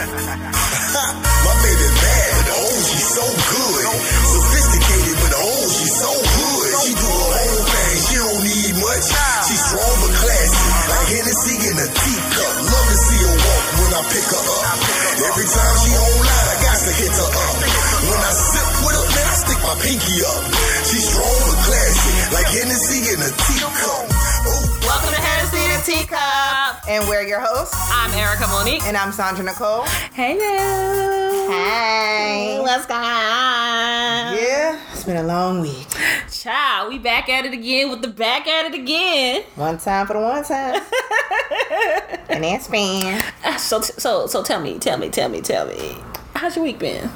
My baby bad, but oh, she's so good. Sophisticated, but oh, she's so hood. She do her own thing, she don't need much. She's strong but classy, like Hennessy in a teacup. Love to see her walk when I pick her up. Every time she online, I got to hit her up. When I sip with her, man, I stick my pinky up. She's strong but classy, like Hennessy in a teacup. Oh. Welcome to Hennessy the Teacup. And we're your hosts. I'm Erica Monique. And I'm Sandra Nicole. Hey now. Hey. What's going on? Yeah, it's been a long week. Child, we back at it again with the back at it again. One time for the one time. and that's been. Ah, So, so, so tell me, tell me, tell me, tell me. How's your week been?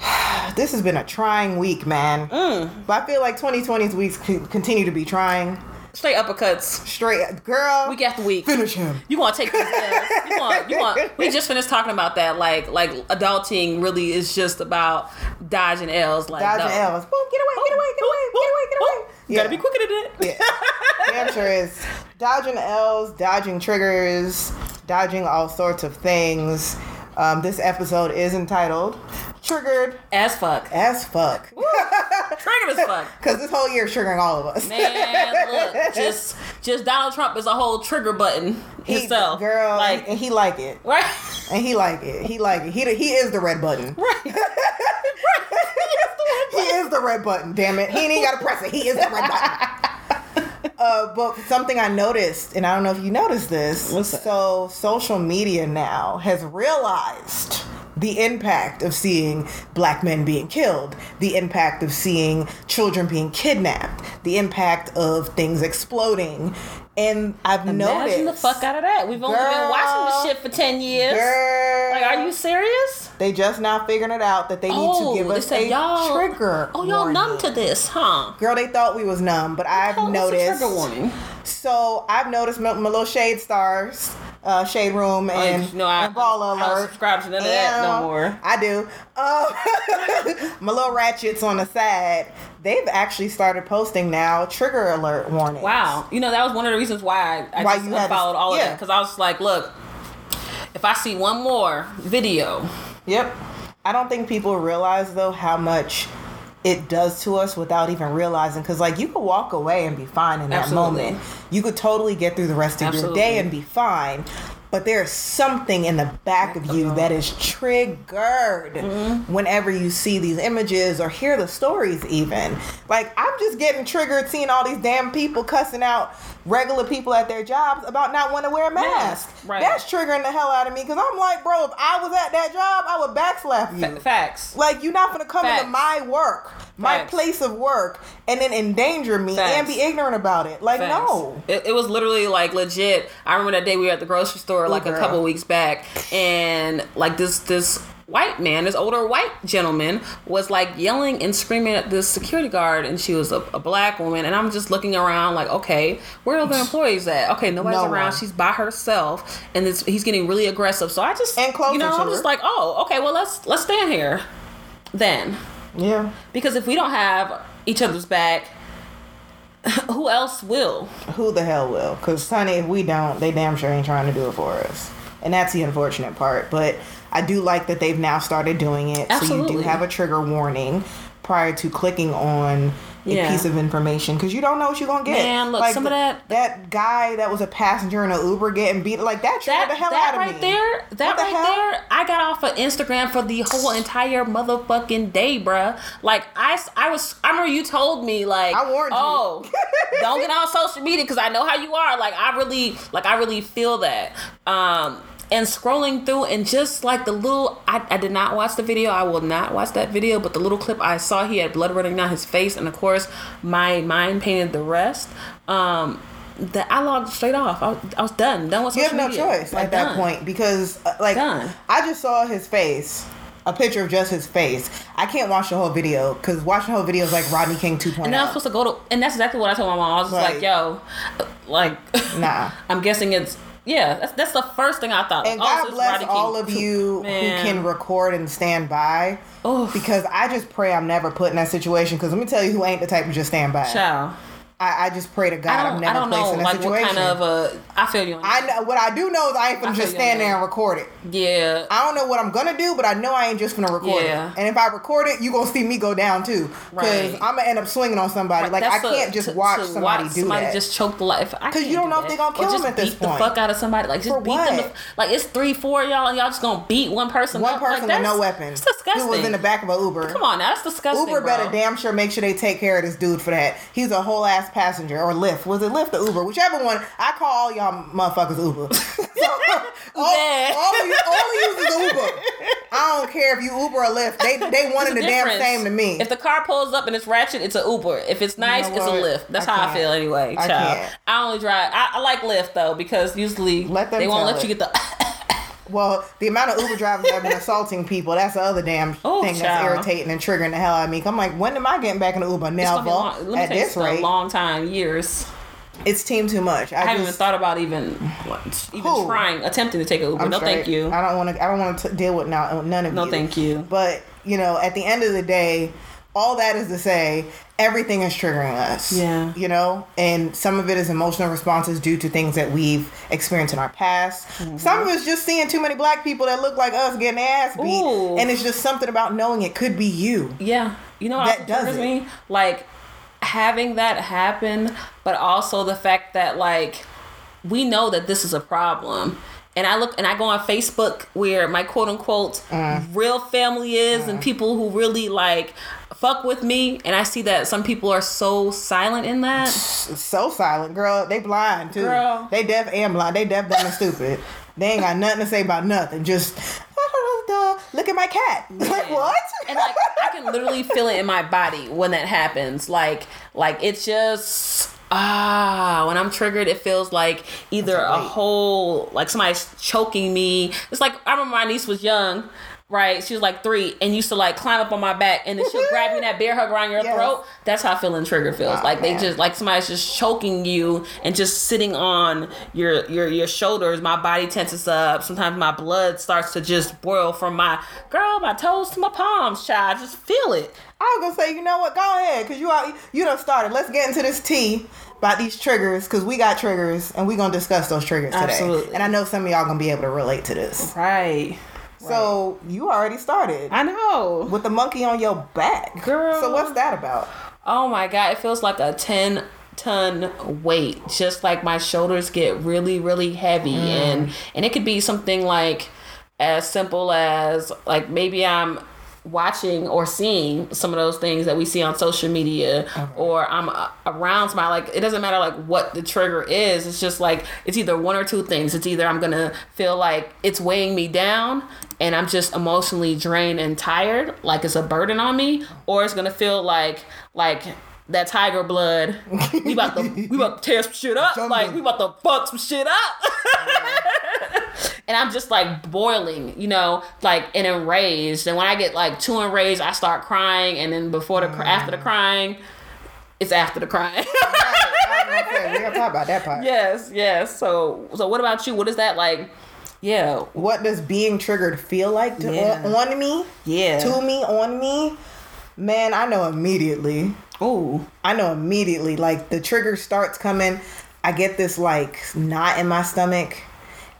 This has been a trying week, man. Mm. But I feel like 2020's weeks continue to be trying. Straight uppercuts. Straight, girl. Week after week. Finish him. You want to take these. You want, you want. We just finished talking about that. Like, like adulting really is just about dodging L's. Like, Dodging no. L's. Boom, get away, get away, get away, get away, get away. You gotta be quicker than that. Yeah. Damn sure is. Dodging L's, dodging triggers, dodging all sorts of things. Um, this episode is entitled Triggered As fuck. as Fuck. Triggered as fuck. Because this whole year is triggering all of us. Man, look, just just Donald Trump is a whole trigger button He- himself. Girl, like and he like it. right, And he like it. He like it. He, he is the red button. right. He is the red button, damn it. He ain't got to press it. He is the red button. Uh, but something I noticed, and I don't know if you noticed this. What's? So social media now has realized the impact of seeing black men being killed, the impact of seeing children being kidnapped, the impact of things exploding. And I've Imagine noticed. the fuck out of that. We've only been watching this shit for ten years. Girl, Like, are you serious? They just now figuring it out that they need oh, to give us said a y'all. trigger. Oh, y'all warning. numb to this, huh? Girl, they thought we was numb, but I've Oh, noticed. trigger warning. So I've noticed my, my little shade stars, uh, shade room, and, Like, no, I, and ball I don't alert. subscribe to none of that no more. I do. Uh, my little ratchets on the side. They've actually started posting now trigger alert warnings. Wow, you know that was one of the reasons why I, I Why just you had to- unfollowed all of that because I was like, look, if I see one more video, Yep. I don't think people realize though how much it does to us without even realizing. Because like you could walk away and be fine in that Absolutely. moment. You could totally get through the rest of Absolutely. your day and be fine. But there's something in the back of you that is triggered Mm-hmm. whenever you see these images or hear the stories even. Like I'm just getting triggered seeing all these damn people cussing out regular people at their jobs about not wanting to wear a mask. right. That's triggering the hell out of me because I'm like, bro, if I was at that job, I would backslap you. fa- facts. Like you're not gonna come Facts. into my work, my Facts. place of work, and then endanger me and be ignorant about it. Like Facts. no. It, it was literally like legit. I remember that day we were at the grocery store like a couple weeks back, and like this this white man, this older white gentleman, was like yelling and screaming at this security guard, and she was a, a black woman, and I'm just looking around like, okay, where are the employees at? Okay, nobody's No around. one. She's by herself, and this, he's getting really aggressive. So I just And closer you know, I'm her. just like, oh, okay, well let's let's stand here, then, Yeah. because if we don't have each other's back. Who else will? Who the hell will? Because honey, if we don't, they damn sure ain't trying to do it for us. And that's the unfortunate part. But I do like that they've now started doing it. So you do have a trigger warning prior to clicking on a Yeah. piece of information because you don't know what you're gonna get. Man, look, some of that- that guy that was a passenger in an Uber getting beat like that triggered that, the hell that out of right me. there, that the right hell? there, I got off of Instagram for the whole entire motherfucking day, bruh. Like I, I was, I remember you told me like, I warned you. oh, don't get on social media because I know how you are. Like I really, like I really feel that. Um, and scrolling through and just like the little I, I did not watch the video i will not watch that video but the little clip i saw he had blood running down his face and of course my mind painted the rest um that i logged straight off i, was- I was done done with You have no media. choice Like, at that point because, uh, like, Done. I just saw his face, a picture of just his face. I can't watch the whole video because watching the whole video is like Rodney King 2.0. and i was supposed to go to and that's exactly what i told my mom i was just Right. like yo like Nah. i'm guessing it's yeah that's, that's the first thing i thought And Oh, God so bless all of you Man. who can record and stand by. Oof. Because I just pray I'm never put in that situation. Because let me tell you who ain't the type to just stand by. Child. I, I just pray to God I I'm never I don't placed know in a like situation. what kind of uh I feel you on I know what I do know is I ain't gonna just stand there and record it. yeah. I don't know what I'm gonna do, but I know I ain't just gonna record Yeah. it. And if I record it, you gonna see me go down too, because Right. I'm gonna end up swinging on somebody. Like I That's a- can't just to- watch to somebody watch do somebody that. just choke the life. Because you don't know if they gonna kill just them at this beat point. the fuck out of somebody. Like just For beat them. what? the- like it's three, four y'all, and y'all just gonna beat one person. One up? person like, with no that's- weapon That's disgusting. who was in the back of an Uber. Come on, that's disgusting. Uber better damn sure make sure they take care of this dude for that. He's a whole ass passenger or Lyft. Was it Lyft or Uber? Whichever one. I call all y'all motherfuckers Uber. so, all, Yeah. all, of you, all of you is Uber. I don't care if you Uber or Lyft. They they wanted the a damn same to me. If the car pulls up and it's ratchet, it's an Uber. If it's nice, know it's a? Lyft. That's I how I can't. feel anyway. I child. can't. I only drive. I, I like Lyft though because usually Let they won't let it. you get the. Well, the amount of Uber drivers that have been assaulting people, that's the other damn Oh, thing that's irritating and triggering the hell out of me. I'm like, when am I getting back in the Uber? It's Now, gonna be long, at this rate, a long time, years. it's team too much. I, I haven't just, even thought about even even Who? trying, attempting to take an Uber. I'm no, thank you. I don't want to. I don't want to deal with now none of No, you. No, thank you. But you know, at the end of the day, all that is to say, everything is triggering us. Yeah. You know, and some of it is emotional responses due to things that we've experienced in our past. Mm-hmm. Some of it's just seeing too many black people that look like us getting ass beat, Ooh. and it's just something about knowing it could be you. Yeah, you know That does it. me? Like having that happen, but also the fact that like we know that this is a problem. And I look and I go on Facebook where my quote unquote Mm. real family is and people who really like fuck with me and I see that some people are so silent in that. So silent, girl. They blind too. Girl. They deaf and blind. They deaf, dumb, and stupid. They ain't got nothing to say about nothing. Just look at my cat. like what? and like I can literally feel it in my body when that happens. Like like it's just ah when I'm triggered it feels like either a whole like somebody's choking me. It's like I remember my niece was young. Right, she was like three and used to like climb up on my back and then she'll grab you in that bear hug around your Yes. throat. That's how feeling trigger feels. Like they just like somebody's just choking you and just sitting on your your your shoulders. My body tenses up. Sometimes my blood starts to just boil from my girl, my toes to my palms. Child, just feel it. I was gonna say, you know what? Go ahead, cause you all you done started. Let's get into this tea about these triggers, cause we got triggers, and we gonna discuss those triggers today. Absolutely. And I know some of y'all gonna be able to relate to this. Right. So you already started I know. with the monkey on your back, Girl. So what's that about? Oh my god, it feels like a 10 ton weight. Just like my shoulders get really really heavy mm. and and it could be something like as simple as like maybe I'm watching or seeing some of those things that we see on social media or I'm uh, around somebody like it doesn't matter like what the trigger is. It's just like it's either one or two things. It's either I'm gonna feel like it's weighing me down and I'm just emotionally drained and tired like it's a burden on me or it's gonna feel like like that tiger blood. We about to we about to tear some shit up. Like we about to fuck some shit up and I'm just like boiling, you know, like and enraged. And when I get like too enraged, I start crying. And then before the cr mm. after the crying, it's after the crying. Was gonna we gotta talk about that part. yes, yes. So, so what about you? What is that like? Yeah, What does being triggered feel like to, Yeah. on, on me? yeah. To me, on me? Man, I know immediately. Ooh, I know immediately. Like the trigger starts coming, I get this like knot in my stomach,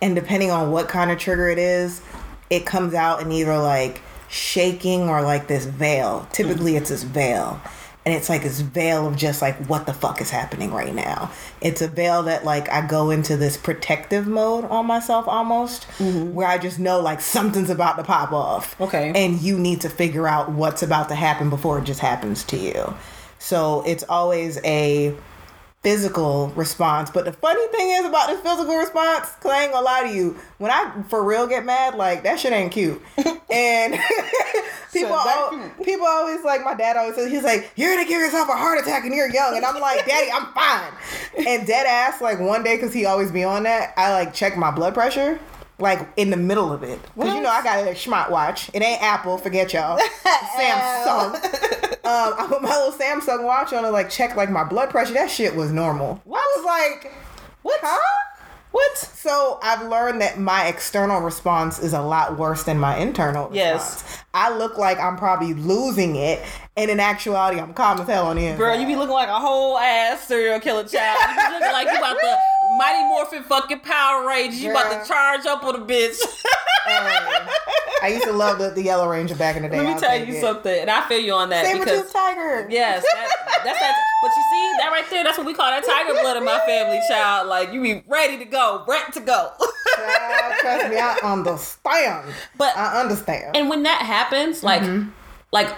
and depending on what kind of trigger it is, it comes out in either like shaking or like this veil. Typically, it's this veil. And it's like this veil of just like what the fuck is happening right now. It's a veil that like I go into this protective mode on myself almost, mm-hmm. where I just know like something's about to pop off. Okay. And you need to figure out what's about to happen before it just happens to you. So it's always a physical response. But the funny thing is about this physical response, cause I ain't gonna lie to you, when I for real get mad, like that shit ain't cute. and people, al- people always like my dad always says he's like, you're gonna give yourself a heart attack and you're young, and I'm like, Daddy, I'm fine. And dead ass, like one day, cause he always be on that, I like check my blood pressure. Like in the middle of it, because you know I got a smart watch. It ain't Apple, forget y'all. Samsung. Um, I put my little Samsung watch on to like check like my blood pressure. That shit was normal. I was like, what? Huh? What? So I've learned that my external response is a lot worse than my internal response. Yes. I look like I'm probably losing it, and in actuality, I'm calm as hell on the inside. Girl, you be looking like a whole ass serial killer child. You be looking like you about to Mighty Morphin fucking Power Rangers. You about to charge up on a bitch. Hey, I used to love the, the Yellow Ranger back in the day. Let me I'll tell you it. something, and I feel you on that Saber because tooth tiger. yes, that, that's that. But you see that right there? That's what we call that tiger blood in my family, child. Like you be ready to go, ready to go. Child, trust me, I understand. But- I understand. and when that happens, like. Mm-hmm. Like,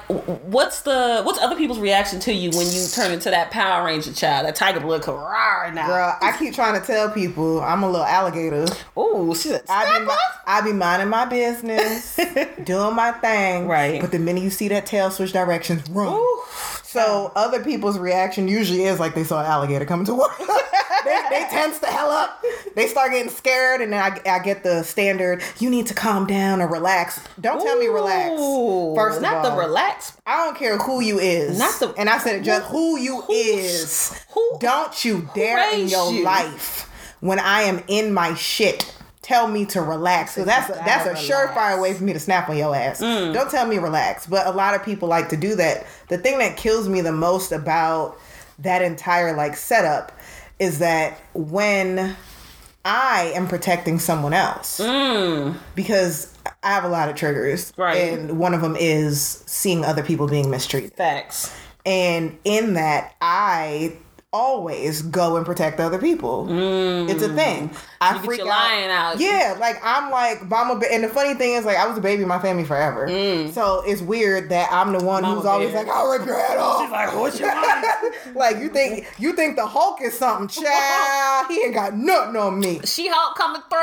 what's the what's other people's reaction to you when you turn into that Power Ranger child, that tiger blood right now? Girl, I keep trying to tell people I'm a little alligator. Ooh, she's a I be, I be minding my business, doing my thing. Right. But the minute you see that tail switch directions, run. So other people's reaction usually is like they saw an alligator coming to work. they, they tense the hell up. They start getting scared, and then I, I get the standard. You need to calm down or relax. Don't tell me relax. Ooh, First not all, the relax. I don't care who you is. Not the- and I said it just who you is. who- don't you dare in your you? life when I am in my shit. Tell me to relax. So that's a, that's a surefire way for me to snap on your ass. Mm. Don't tell me relax. But a lot of people like to do that. The thing that kills me the most about that entire like setup is that when I am protecting someone else because I have a lot of triggers, Mm. Right. And one of them is seeing other people being mistreated, Facts. and in that I always go and protect other people. It's a thing. I Mm. You get freak your out. out. Yeah, like I'm like mama. Ba- and the funny thing is, like I was a baby in my family forever, so it's weird that I'm the one Mm. Mama who's always bear. like, "I'll rip your head off." like, what's your line? like you think you think the Hulk is something, child? he ain't got nothing on me. She Hulk coming through.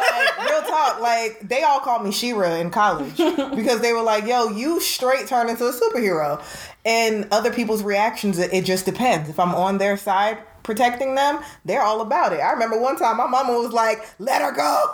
like real talk, like they all called me She-Ra in college because they were like, "Yo, you straight turn into a superhero." And other people's reactions, it, just depends. If I'm on their side protecting them, they're all about it. I remember one time my mama was like, "Let her go."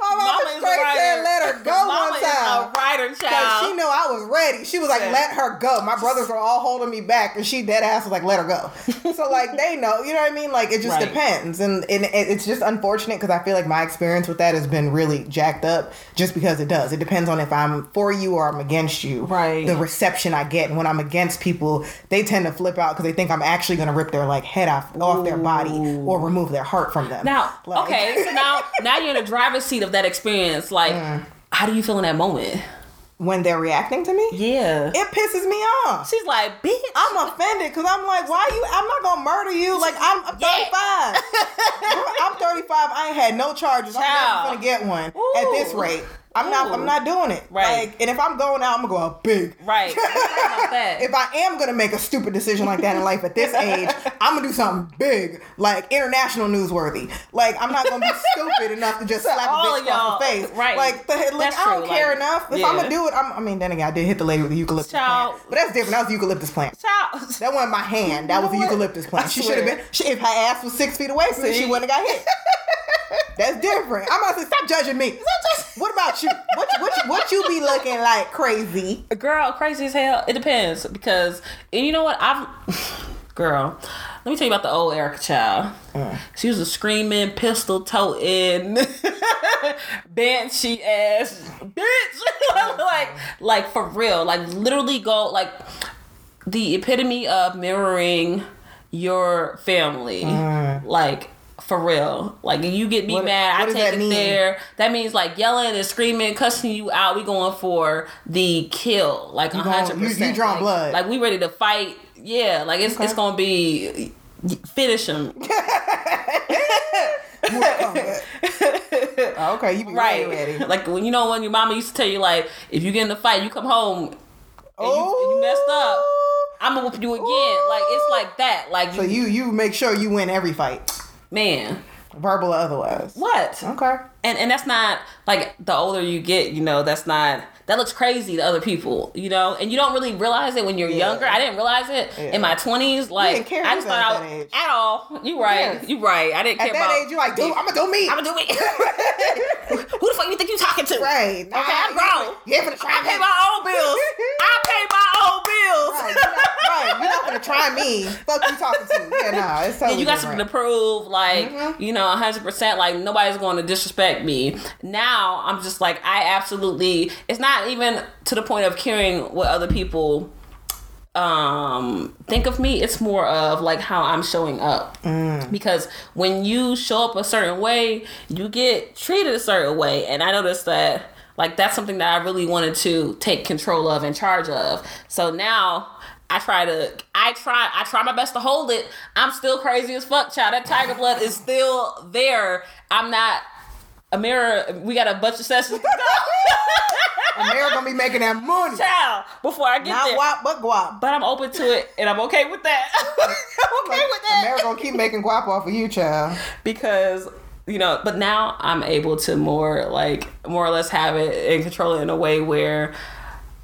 my mama, Mama straight said. "Let her go" Mama one is time. a writer, child. she knew I was ready. She was like, Said- "Let her go." My brothers were all holding me back, and she dead ass was like, "Let her go." so like they know, you know what I mean? Like it just Right. depends, and, and it's just unfortunate because I feel like my experience with that has been really jacked up, just because it does. It depends on if I'm for you or I'm against you. Right. The reception I get, and when I'm against people, they tend to flip out because they think I'm actually going to rip their like head off off their body or remove their heart from them. Now, Like- okay, so now now you're in the driver's seat of that experience. Like, Mm. how do you feel in that moment? when they're reacting to me, Yeah. it pisses me off. She's like, bitch. I'm offended because I'm like, why you? I'm not gonna murder you. Like I'm, I'm 35. I'm 35. I ain't had no charges. I'm Child. never gonna get one at this rate. I'm not. I'm not doing it. Right. Like, and if I'm going out, I'm gonna go out big. Right. Let's talk about that. If I am gonna make a stupid decision like that in life at this age, I'm gonna do something big, like international newsworthy. Like I'm not gonna be stupid enough to just slap a bitch across y'all- the face. right. Like, the, like That's I don't true, care like, enough. If yeah. I'm gonna do it, I'm, I mean, then again, I did hit the lady with the eucalyptus Child. plant, but that's different. That was eucalyptus plant. Child. That wasn't my hand. That was a You know what? eucalyptus plant. She should have been. She, if her ass was six feet away me, she wouldn't have got hit. That's different. I'm about to say, stop judging me. What about you? What you- what you, what you be looking like crazy? Girl, crazy as hell. It depends because, and you know what? I've, girl, let me tell you about the old Erica Child. Mm. She was a screaming, pistol toting, banshee ass bitch. like, like for real. Like literally go like the epitome of mirroring your family. Mm. Like. For real, like you get me What- mad, what I take it mean? there. That means like yelling and screaming, cussing you out. We going for the kill, like hundred percent. you drawing like, blood. Like we ready to fight. Yeah, like it's it's gonna be finish him. Oh, okay, you be right. ready, ready. Like when you know when your mama used to tell you like if you get in a fight, you come home and, you, and you messed up. Oh. I'm gonna whoop you again. Like it's like that. Like So you, you you make sure you win every fight, man. verbal or otherwise. What? Okay. and and that's not like the older you get you know that's not that looks crazy to other people you know and you don't really realize it when you're Yeah. younger i didn't realize it Yeah. in my 20s like didn't care i just thought at I, that age. at all you right Yes. you right i didn't At care that about age, you like, dude, I'm gonna do me. i'm gonna do it who the fuck you think you talking to Right. okay i'm grown ain't finna try i pay my own bills i pay my own bills Right, you're not, right. You're not gonna to try me. Fuck you talking to? Yeah, nah, it's totally Yeah, you got different. something to prove, like Mm-hmm. you know, hundred percent. Like nobody's going to disrespect me. Now I'm just like I absolutely. It's not even to the point of caring what other people um think of me it's more of like how i'm showing up Mm. because when you show up a certain way you get treated a certain way and i noticed that like that's something that i really wanted to take control of and charge of so now I try to, I try, I try my best to hold it. I'm still crazy as fuck, child. That tiger blood is still there. I'm not a mirror. We got a bunch of sessions to go, And they're gonna be making that money. child. Before I get Not there, guap, but guap. but I'm open to it, and I'm okay with that. I'm okay with that America gonna keep making guap off of you, child. because you know. But now I'm able to more like more or less have it and control it in a way where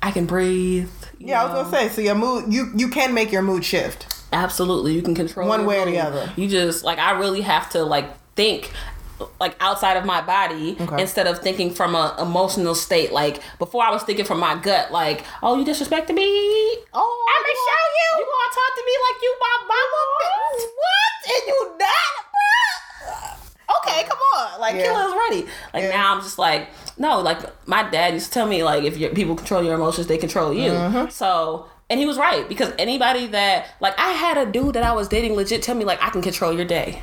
I can breathe. Yeah, I was gonna say. So your mood, you you can make your mood shift. Absolutely, you can control One way or the other. You just like I really have to like think like outside of my body Okay. instead of thinking from a emotional state. Like before, I was thinking from my gut, like, "Oh, you disrespecting me? Oh, I'm gonna show you. You gonna talk to me like you my mama? What? And you not? Okay, come on. Like Yeah. is ready. Like Yeah. now, I'm just like, no. Like my dad used to tell me, like if your people control your emotions, they control you. Mm-hmm. So. And he was right because anybody that like I had a dude that I was dating legit tell me like I can control your day.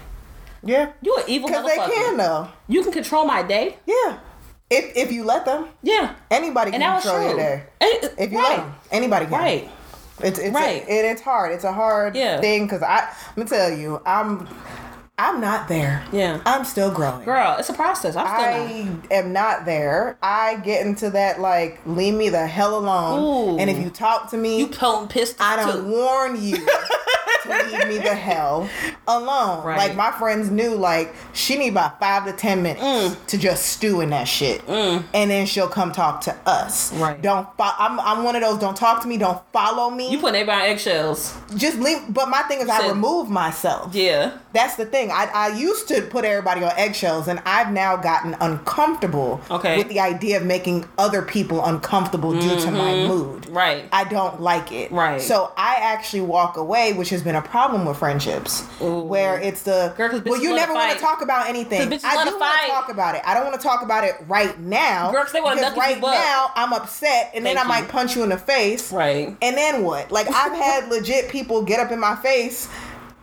Yeah, You an evil because they can though. You can control my day. Yeah, if if you let them, Yeah. anybody can control true. your day. And- If you right. let them, anybody can. Right. It's it's Right. A, it, it's hard. It's a hard Yeah. thing because I let me tell you, I'm I'm not there. Yeah. I'm still growing. Girl, it's a process. I'm still I not. am not there. I get into that like leave me the hell alone. Ooh. And if you talk to me, You potent pissed I don't warn you to leave me the hell alone. Right. Like my friends knew like she need about five to ten minutes Mm. to just stew in that shit, and then she'll come talk to us. Right. Don't. Fo- I'm I'm one of those. Don't talk to me. Don't follow me. You put everybody on eggshells. just leave. But my thing is, I remove myself. Yeah. That's the thing. I, I used to put everybody on eggshells, and I've now gotten uncomfortable Okay. with the idea of making other people uncomfortable due to my mood. Mm-hmm. Right. I don't like it. Right. So I actually walk away, which has been a problem with friendships, where it's the Girl, well, you never want to talk about anything. I do want to talk about it. I don't want to talk about it right now. Girl, they because right now I'm upset, and then Thank I you. might punch you in the face. Right. And then what? Like I've had legit people get up in my face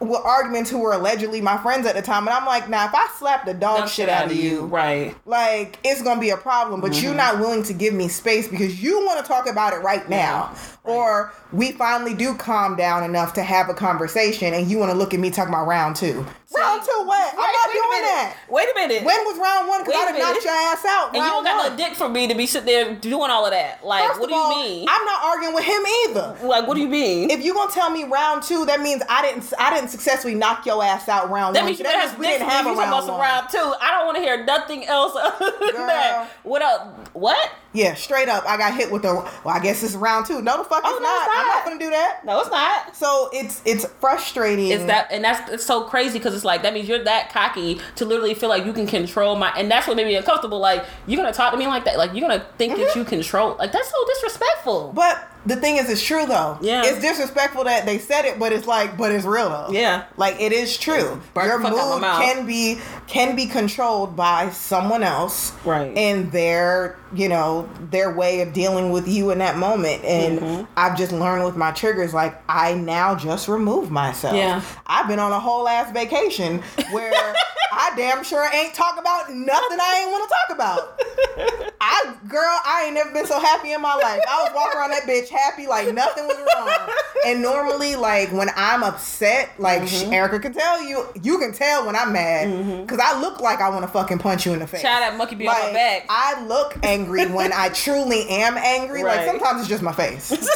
with arguments who were allegedly my friends at the time, and I'm like, now if I slap the dog shit out of you, Right. like it's gonna be a problem. But Mm-hmm. you're not willing to give me space because you want to talk about it right now, or we finally do calm down enough to have a conversation, and you want to look at me talking about round two. round two, what? I'm not doing that. Wait a minute. When was round one? Because I have knocked your ass out. and you don't got one. no dick for me to be sitting there doing all of that. Like, First what do you all, mean? I'm not arguing with him either. like, what do you mean? If you gonna tell me round two, that means I didn't I didn't successfully knock your ass out round one. that one. means So have some we didn't have a round about some one. round two. I don't want to hear nothing else other than that. What else? What? Yeah, straight up, I got hit with the. Well, I guess it's round two. No, the fuck Oh, it's no, not. it's I'm not. not gonna do that. No, it's not. So it's it's frustrating. It's that, and that's it's so crazy because it's like that means you're that cocky to literally feel like you can control my, and that's what made me uncomfortable. Like you're gonna talk to me like that, like you're gonna think that mm-hmm. you control, like that's so disrespectful. But the thing is, it's true though. Yeah. It's disrespectful that they said it, but it's like, but it's real though. Yeah. Like it is true. Burn Your the fuck out my mood can be can be controlled by someone else. Right. And their, you know, their way of dealing with you in that moment. And Mm-hmm. I've just learned with my triggers, like I now just remove myself. Yeah. I've been on a whole ass vacation where I damn sure ain't talk about nothing I ain't want to talk about. I girl, I ain't never been so happy in my life. I was walking around that bitch happy like nothing was wrong. And normally, like when I'm upset, like Mm-hmm. Erica can tell you, you can tell when I'm mad because I look like I want to fucking punch you in the face. Child, that monkey be on my back. I look angry when I truly am angry. Like sometimes it's just my face.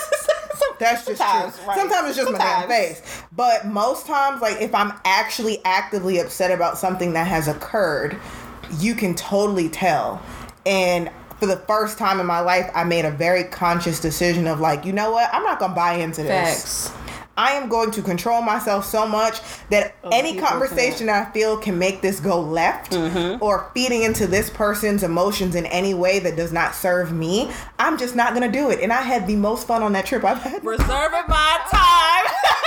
That's just Sometimes, true. right. Sometimes it's just my damn face. But most times, like if I'm actually actively upset about something that has occurred, you can totally tell. And for the first time in my life, I made a very conscious decision of like, you know what? I'm not gonna buy into this. Facts. I am going to control myself so much that any conversation I feel can make this go left Mm-hmm. or feeding into this person's emotions in any way that does not serve me, I'm just not gonna do it. And I had the most fun on that trip I've had. Reserving my time.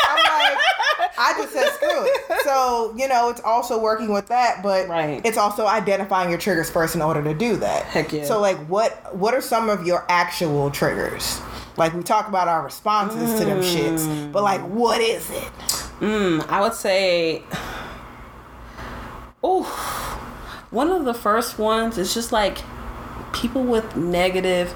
I'm just said screw it. So, you know, it's also working with that, but Right. it's also identifying your triggers first in order to do that. Heck yeah. So like what what are some of your actual triggers? Like we talk about our responses to them shits, but like what is it? Mm, I would say, oh, one of the first ones is just like people with negative,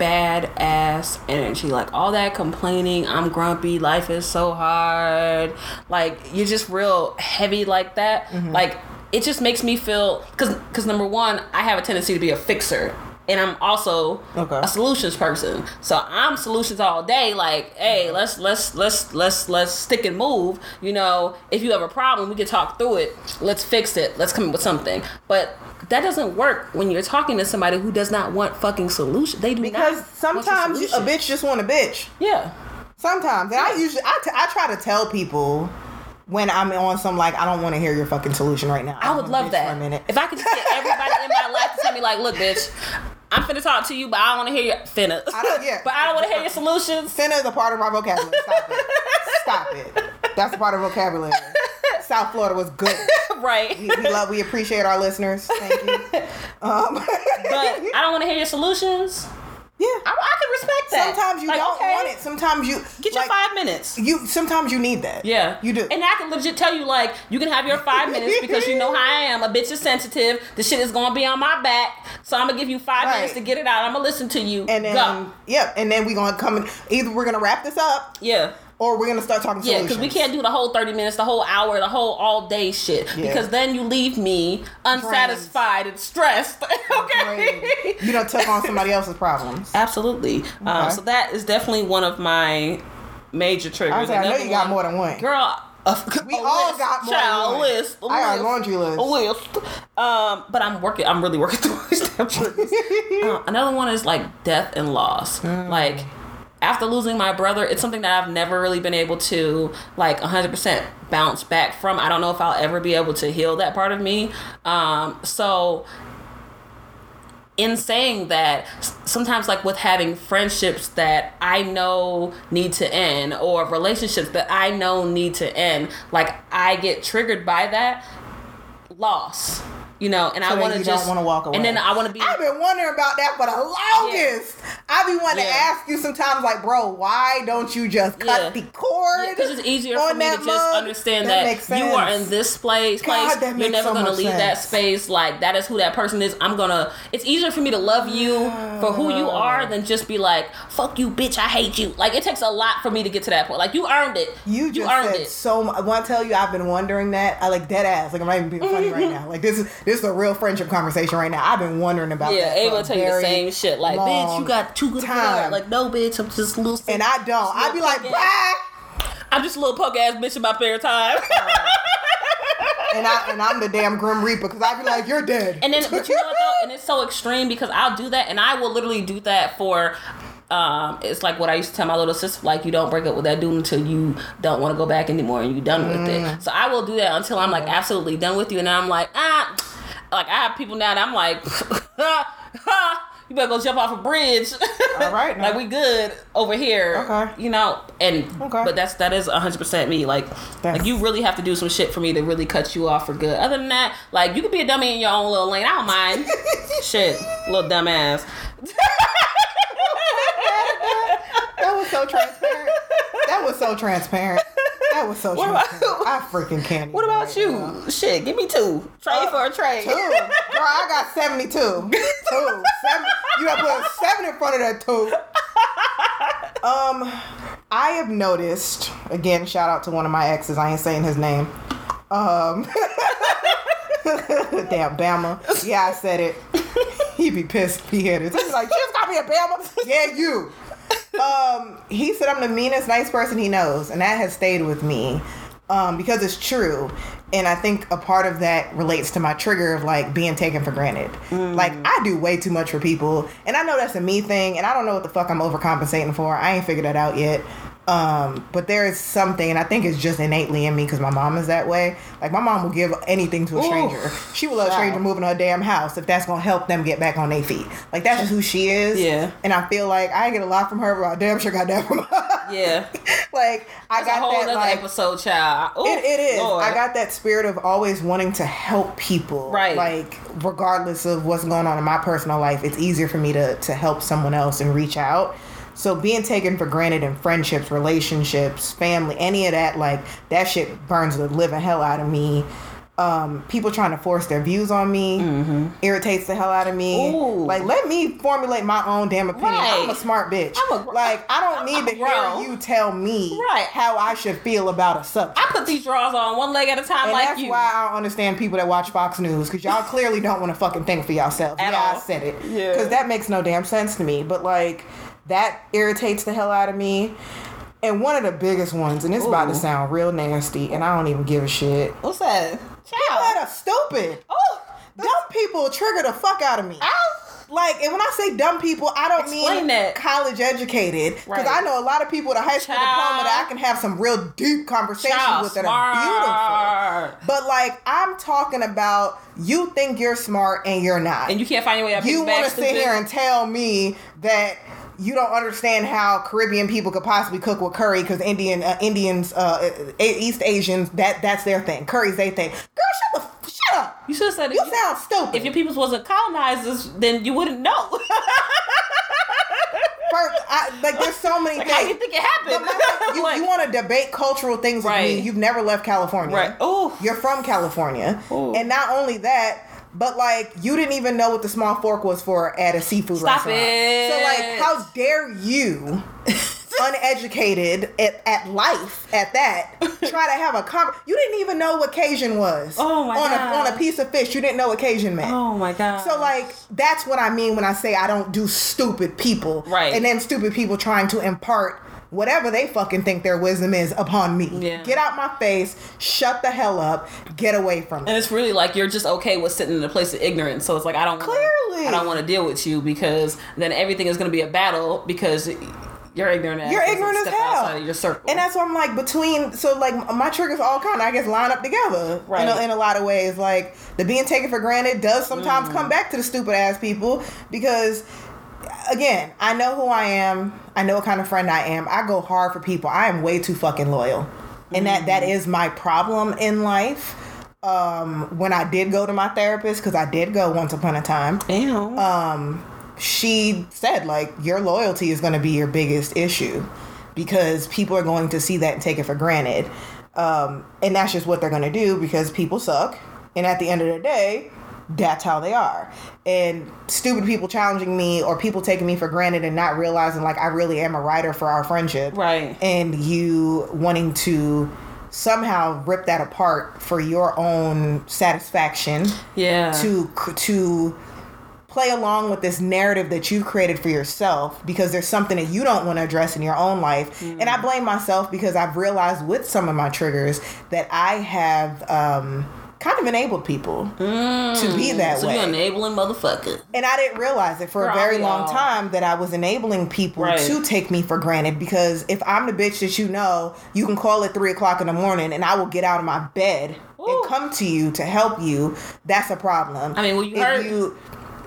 bad ass energy. Like all that complaining, I'm grumpy, life is so hard. Like you're just real heavy like that. Mm-hmm. Like it just makes me feel because because number one, I have a tendency to be a fixer. And I'm also Okay. a solutions person. So I'm solutions all day. Like, hey, let's let's let's let's let's stick and move. You know, if you have a problem, we can talk through it. Let's fix it. Let's come up with something. But that doesn't work when you're talking to somebody who does not want fucking solution. They do Because sometimes you- a bitch just want a bitch. Yeah. Sometimes, and I usually I, t- I try to tell people when I'm on some like I don't want to hear your fucking solution right now. I would I'm a love that. For a minute. If I could just get everybody in my life to tell me, like, look, bitch, I'm finna talk to you, but I don't want to hear your finna. I don't- yeah. but I don't want to hear your solutions. Finna is a part of my vocabulary. Stop it. Stop it. That's a part of vocabulary. South Florida was good. right. We, we love, we appreciate our listeners. Thank you. Um, But I don't want to hear your solutions. yeah. I, I can respect that. Sometimes you Like, don't okay, want it. Sometimes you Get your like, five minutes. You sometimes you need that. Yeah, you do. And I can legit tell you, like, you can have your five minutes because you know how I am. A bitch is sensitive. The shit is gonna be on my back, so I'm gonna give you five Right. minutes to get it out. I'm gonna listen to you. and then Go. yeah, and then we gonna come in. Either we're gonna wrap this up Yeah. Or we're gonna start talking. Yeah, because we can't do the whole 30 minutes, the whole hour, the whole all day shit. Yeah. Because then you leave me unsatisfied and stressed. okay. You don't took on somebody else's problems. Absolutely. Um, so that is definitely one of my major triggers. I, was like, I know you got one- more than one. Girl, a, We a all list, got more child, than one. list. a I got laundry list. A list. Um, but I'm working. I'm really working through these damn triggers. Uh, another one is like death and loss. Mm. Like after losing my brother, it's something that I've never really been able to like 100% bounce back from. I don't know if I'll ever be able to heal that part of me. Um, so in saying that sometimes like with having friendships that i know need to end or relationships that i know need to end like i get triggered by that loss you know and So i want to just wanna walk away. and then i want to be I've been wondering about that for the longest. I be wanting Yeah. to ask you sometimes, like, bro, why don't you just cut Yeah. the cord? because it's easier for me to that just understand That that, you are in this place. God, place. You're never so gonna leave that space. Like that is who that person is. I'm gonna. It's easier for me to love you for who you are than just be like, "Fuck you, bitch. I hate you." Like it takes a lot for me to get to that point. Like you earned it. You just earned said it. so much. I want to tell you, I've been wondering that. I like dead ass. Like I'm not even being funny right now. Like this is this is a real friendship conversation right now. I've been wondering about Yeah, that. for Ava tell you the same shit. Like, bitch, you got too good time. Like, no, bitch, I'm just a little. and I don't. I'd be like, Yeah. bye. I'm just a little punk ass bitch in my spare time. And I and I'm the damn grim reaper because I'd be like, you're dead. And then, but you know what though? And it's so extreme because I'll do that, and I will literally do that for. Um, it's like what I used to tell my little sister, like you don't break up with that dude until you don't want to go back anymore and you're done with Mm. it. So I will do that until I'm like absolutely done with you, and I'm like ah, like I have people now that I'm like, you better go jump off a bridge. All right, now. like we good over here. Okay. you know, and Okay. but that's that is 100 percent me. Like, That's- like you really have to do some shit for me to really cut you off for good. Other than that, like you could be a dummy in your own little lane. I don't mind. shit, little dumbass. That was so transparent. That was so transparent. That was so What about- transparent. I freaking can't. What about right you? now. Shit, give me two. Trade for a trade. Two. Girl, I got 72. Two. Seven. You gotta put a seven in front of that two. Um, I have noticed, again, shout out to one of my exes. I ain't saying his name. Um, damn, Bama. Yeah, I said it. He'd be pissed if he heard it. He's like, you just got me a Bama? Yeah, you. Um, he said I'm the meanest nice person he knows, and that has stayed with me um, because it's true. And I think a part of that relates to my trigger of like being taken for granted. Like I do way too much for people, and I know that's a me thing, and I don't know what the fuck I'm overcompensating for. I ain't figured that out yet. Um, but there is something, and I think it's just innately in me because my mom is that way. Like my mom will give anything to a stranger. She will let a stranger move in her damn house if that's gonna help them get back on their feet. Like that's just who she is. Yeah. And I feel like I get a lot from her, but I damn sure got that from her. Yeah. like I got a whole that like episode, child. Ooh, it, it is. Lord. I got that spirit of always wanting to help people. Right. Like regardless of what's going on in my personal life, it's easier for me to to help someone else and reach out. So being taken for granted in friendships, relationships, family, any of that, like that shit burns the living hell out of me. Um, people trying to force their views on me irritates the hell out of me. Mm-hmm. Ooh. Like, let me formulate my own damn opinion. Right. I'm a smart bitch. I'm a like, I don't I'm need a to hear you tell me Right. how I should feel about a subject. I put these drawers on one leg at a time, And like that's you. why I don't understand people that watch Fox News because y'all clearly don't want to fucking think for yourselves. At yeah, I said it. Yeah. Because that makes no damn sense to me. But like, that irritates the hell out of me. And one of the biggest ones, and it's about to sound real nasty, and I don't even give a shit. What's that? People that are stupid. Oh, Dumb people trigger the fuck out of me. Like, and when I say dumb people, I don't Explain mean that. college educated. Because Right. I know a lot of people with a high school Child. diploma that I can have some real deep conversations Child, with that are beautiful. But like I'm talking about you think you're smart and you're not. And you can't find your way up. you to sit here and tell me that you don't understand how Caribbean people could possibly cook with curry because Indian uh, Indians, uh, East Asians, that that's their thing. Curry's their thing. Girl, shut the f- shut up. You should have said You sound stupid. if your peoples wasn't colonizers, then you wouldn't know. First, I, like there's so many like, things. how you think it happened? My- you, Like- you want to debate cultural things with me? You've never left California, Right. Ooh. You're from California, Ooh. and not only that, but like you didn't even know what the small fork was for at a seafood Stop restaurant. it. So like, how dare you? uneducated at, at life at that try to have a con you didn't even know what cajun was Oh my on God. a, on a piece of fish you didn't know what cajun meant oh my god. so like that's what I mean when I say I don't do stupid people. Right. And then stupid people trying to impart whatever they fucking think their wisdom is upon me. Yeah. Get out my face, shut the hell up, get away from me. And it. it's really like you're just okay with sitting in a place of ignorance. So it's like I don't wanna- Clearly. I don't want to deal with you because then everything is going to be a battle because you're ignorant. You're ignorant as hell. Outside of your circle. And that's why I'm like between so like my triggers all kind of I guess line up together Right. in, a, in a lot of ways. Like the being taken for granted does sometimes Mm. come back to the stupid ass people because again I know who I am. I know what kind of friend I am. I go hard for people. I am way too fucking loyal, and that that Mm. my problem in life. Um, when I did go to my therapist because I did go once upon a time Damn. um, she said like your loyalty is going to be your biggest issue because people are going to see that and take it for granted um, and that's just what they're going to do because people suck and at the end of the day that's how they are and stupid people challenging me or people taking me for granted and not realizing like i really am a writer for our friendship Right. and you wanting to somehow rip that apart for your own satisfaction yeah. to to play along with this narrative that you've created for yourself because there's something that you don't want to address in your own life and Mm. i blame myself because i've realized with some of my triggers that i have um, kind of enabled people to be that Mm. so way you're enabling motherfucker. and I didn't realize it for Girl, a very we long all- time that I was enabling people Right. to take me for granted because if I'm the bitch that you know, you can call at three o'clock in the morning and I will get out of my bed Ooh. and come to you to help you. That's a problem. I mean, well, you If heard- you-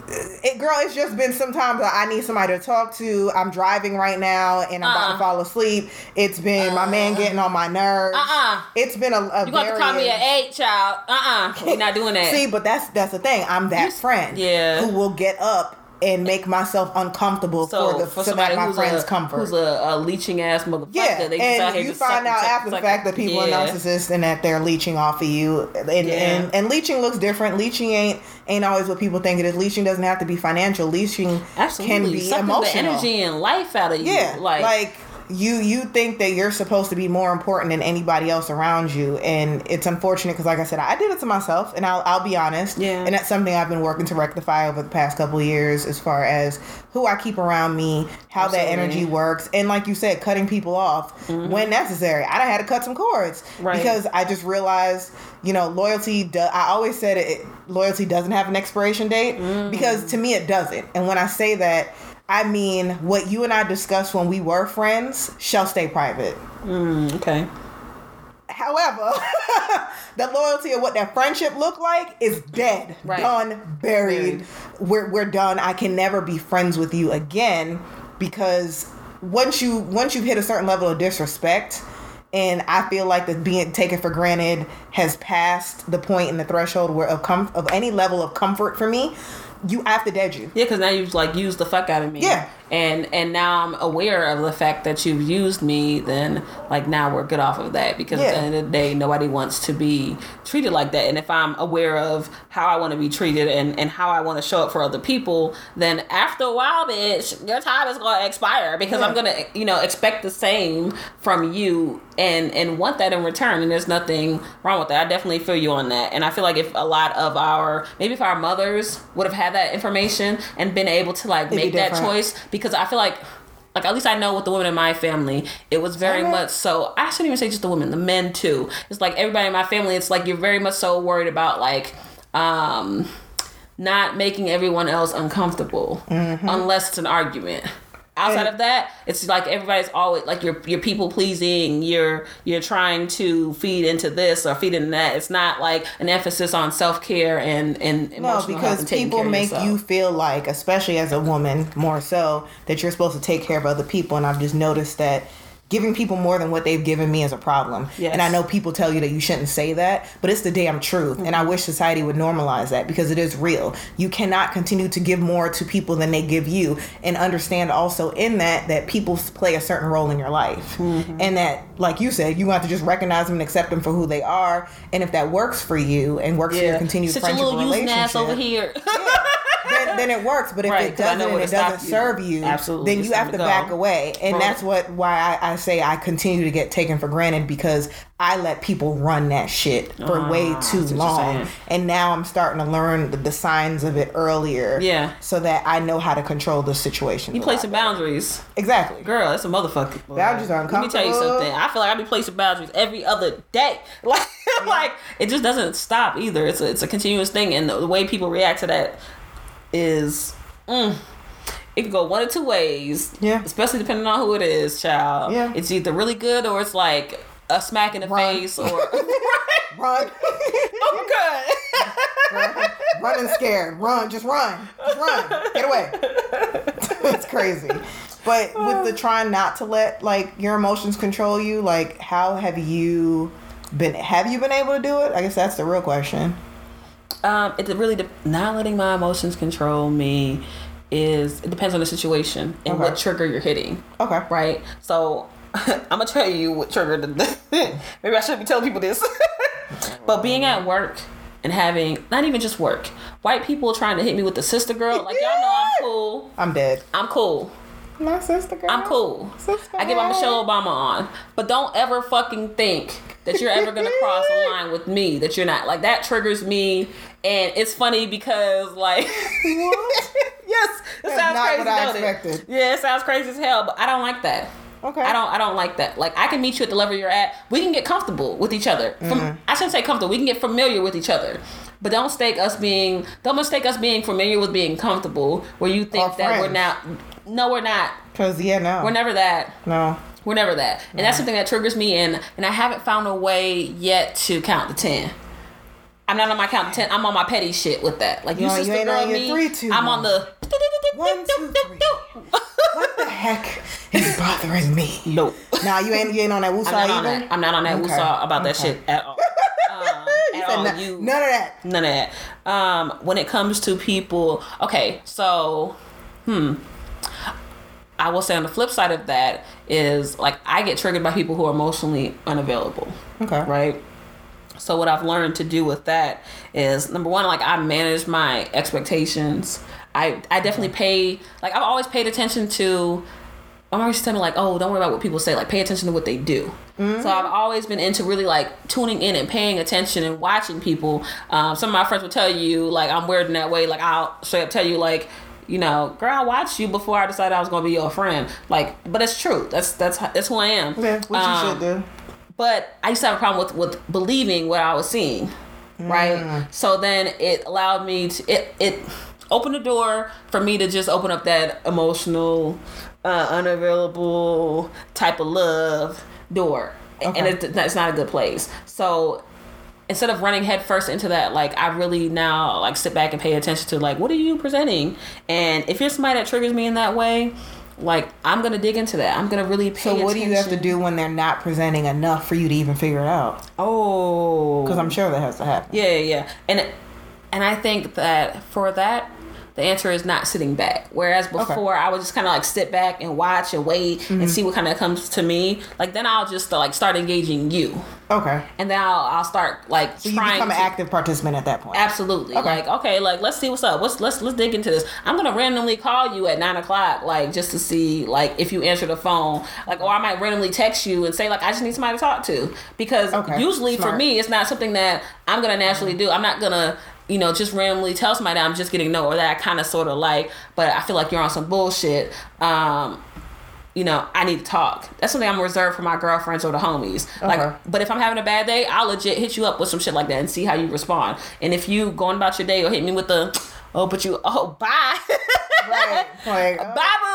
it, girl, it's just been sometimes that I need somebody to talk to. I'm driving right now and I'm about Uh-uh. to fall asleep. It's been my man getting on my nerves. Uh-uh. It's been a, a You got to call me at eight, child. Uh uh-uh. uh. we are not doing that. See, but that's that's the thing. I'm that friend, yeah. who will get up and make myself uncomfortable so for the for so that my friend's a, comfort. who's a, a leeching ass motherfucker, yeah, they and you find out after the fact that people yeah. are narcissists and that they're leeching off of you. And, Yeah. and and leeching looks different. Leeching ain't ain't always what people think it is. Leeching doesn't have to be financial. Leeching Absolutely, can be sucking emotional. the energy and life out of you. Yeah, like, like, you you think that you're supposed to be more important than anybody else around you, and it's unfortunate because, like I said, I did it to myself, and I'll I'll be honest. Yeah. and that's something I've been working to rectify over the past couple of years, as far as who I keep around me, how that energy works, and like you said, cutting people off when necessary. I had to cut some cords Mm-hmm. Right. because I just realized, you know, loyalty. Do, I always said it. Loyalty doesn't have an expiration date Mm. because to me it doesn't. And when I say that, I mean what you and I discussed when we were friends shall stay private. mm, okay, However, the loyalty of what that friendship looked like is dead, Right. done, buried. Buried. We're we're done. I can never be friends with you again because once you once you've hit a certain level of disrespect and I feel like the being taken for granted has passed the point in the threshold where of com- of any level of comfort for me, you I have to dead you. Yeah, because now you've like used the fuck out of me. Yeah. And and now I'm aware of the fact that you've used me. Then like now we're good off of that because at the end of the day, nobody wants to be treated like that. And if I'm aware of how I want to be treated and and how I want to show up for other people, then after a while, bitch, your time is going to expire because Yeah. I'm gonna you know expect the same from you and and want that in return. And there's nothing wrong with that. I definitely feel you on that. And I feel like if a lot of our maybe if our mothers would have had that information and been able to like make that choice because I feel like like at least I know with the women in my family, it was very Okay. much so. I shouldn't even say just the women, the men too. It's like everybody in my family. It's like you're very much so worried about like um not making everyone else uncomfortable Mm-hmm. unless it's an argument. Outside of that, it's like everybody's always like you're you're people pleasing. You're you're trying to feed into this or feed into that. It's not like an emphasis on self care and and No, because and people make you feel like, especially as a woman, more so, that you're supposed to take care of other people. And I've just noticed that giving people more than what they've given me is a problem. Yes. And I know people tell you that you shouldn't say that, but it's the damn truth. And Mm-hmm. I wish society would normalize that because it is real. You cannot continue to give more to people than they give you. And understand also in that that people play a certain role in your life. Mm-hmm. And that, like you said, you have to just recognize them and accept them for who they are. And if that works for you and works for your continued your friendship little or relationship ass over here. then, then it works. But if Right, it 'cause I know doesn't and it doesn't serve you, Absolutely, then you have to to back away. And Right. that's what why I, I say I continue to get taken for granted because I let people run that shit for Ah, way too see what you're long. And now I'm starting to learn the, the signs of it earlier. Yeah. So that I know how to control the situation. You place some boundaries. Exactly. Girl, that's a motherfucker. Boundaries are uncomfortable. Let me tell you something. I feel like I be placing boundaries every other day. Like, like it just doesn't stop either. It's a, it's a continuous thing, and the, the way people react to that is, mm, it can go one of two ways. Yeah. Especially depending on who it is, child. Yeah. It's either really good or it's like a smack in the Run. face or. Run. oh, good. run. Run and scared. Run. Just run. Just run. Get away. it's crazy. But with the trying not to let like your emotions control you, like how have you been have you been able to do it? I guess that's the real question. Um, it really de- not letting my emotions control me is it depends on the situation and Okay. what trigger you're hitting. Okay. right? So I'm gonna tell you what triggered the. Maybe I shouldn't be telling people this, but being at work and having not even just work, white people trying to hit me with the sister girl, like y'all know I'm cool. I'm dead. I'm cool. My sister girl. I'm cool. Sister I get my. Michelle Obama on, but don't ever fucking think that you're ever gonna cross a line with me. That you're not like that triggers me, and it's funny because like. What? yes, it That's sounds crazy. what I don't it? Yeah, it sounds crazy as hell, but I don't like that. Okay. I don't I don't like that. Like I can meet you at the level you're at. We can get comfortable with each other. From, Mm-hmm. I shouldn't say comfortable. We can get familiar with each other. But don't mistake us being don't mistake us being familiar with being comfortable where you think Or that we're friends. not no we're not. Cause yeah, no. We're never that. no. We're never that. And that's something that triggers me and and I haven't found a way yet to count the 10. I'm not on my count to 10. I'm on my petty shit with that. Like you, You you ain't on your me. three, two, I'm on the One, two, three. What the heck is bothering me? No. Nah, you ain't you ain't on that woosah I'm not that. I'm not on that Okay. woosah about that shit at all. Um, at all. no- You none of that. none of that. Um, when it comes to people, okay, so hmm. I will say on the flip side of that is like I get triggered by people who are emotionally unavailable. Okay. Right. So what I've learned to do with that is number one, like I manage my expectations. I I definitely pay like I've always paid attention to. I'm always telling me like, oh, don't worry about what people say. Like, pay attention to what they do. So I've always been into really like tuning in and paying attention and watching people. Um, some of my friends will tell you like I'm weird in that way. Like I'll straight up tell you like, you know, girl, I watched you before I decided I was gonna be your friend. Like, but it's true. That's that's that's who I am. Yeah, what you Um, should do. but I used to have a problem with with believing what I was seeing, right? So then it allowed me to it it opened the door for me to just open up that emotional, uh, unavailable type of love door, and Okay. it, that's not a good place. So instead of running headfirst into that, like I really now like sit back and pay attention to like what are you presenting, and if you're somebody that triggers me in that way, like I'm gonna dig into that. I'm gonna really pay So what do you have to do when they're not presenting enough for you to even figure it out? Oh, Because I'm sure that has to happen. Yeah, yeah, yeah. And and I think that for that, the answer is not sitting back. Whereas before, I would just kind of like sit back and watch and wait Mm-hmm. and see what kind of comes to me. Like then I'll just uh, like start engaging you, Okay. and then I'll I'll start like So you trying become an active participant at that point. Absolutely. Okay. Like, okay, like let's see what's up. Let's let's let's dig into this. I'm gonna randomly call you at nine o'clock, like just to see like if you answer the phone. Like or I might randomly text you and say, like, I just need somebody to talk to. Because Okay. usually for me it's not something that I'm gonna naturally do. I'm not gonna you know, just randomly tell somebody that I'm just getting no or that I kind of sort of like, but I feel like you're on some bullshit. Um, you know, I need to talk. That's something I'm reserved for my girlfriends or the homies. Okay. Like, but if I'm having a bad day, I'll legit hit you up with some shit like that and see how you respond. And if you going about your day or hit me with the, oh, but you, oh, bye, right. Like, uh, bye.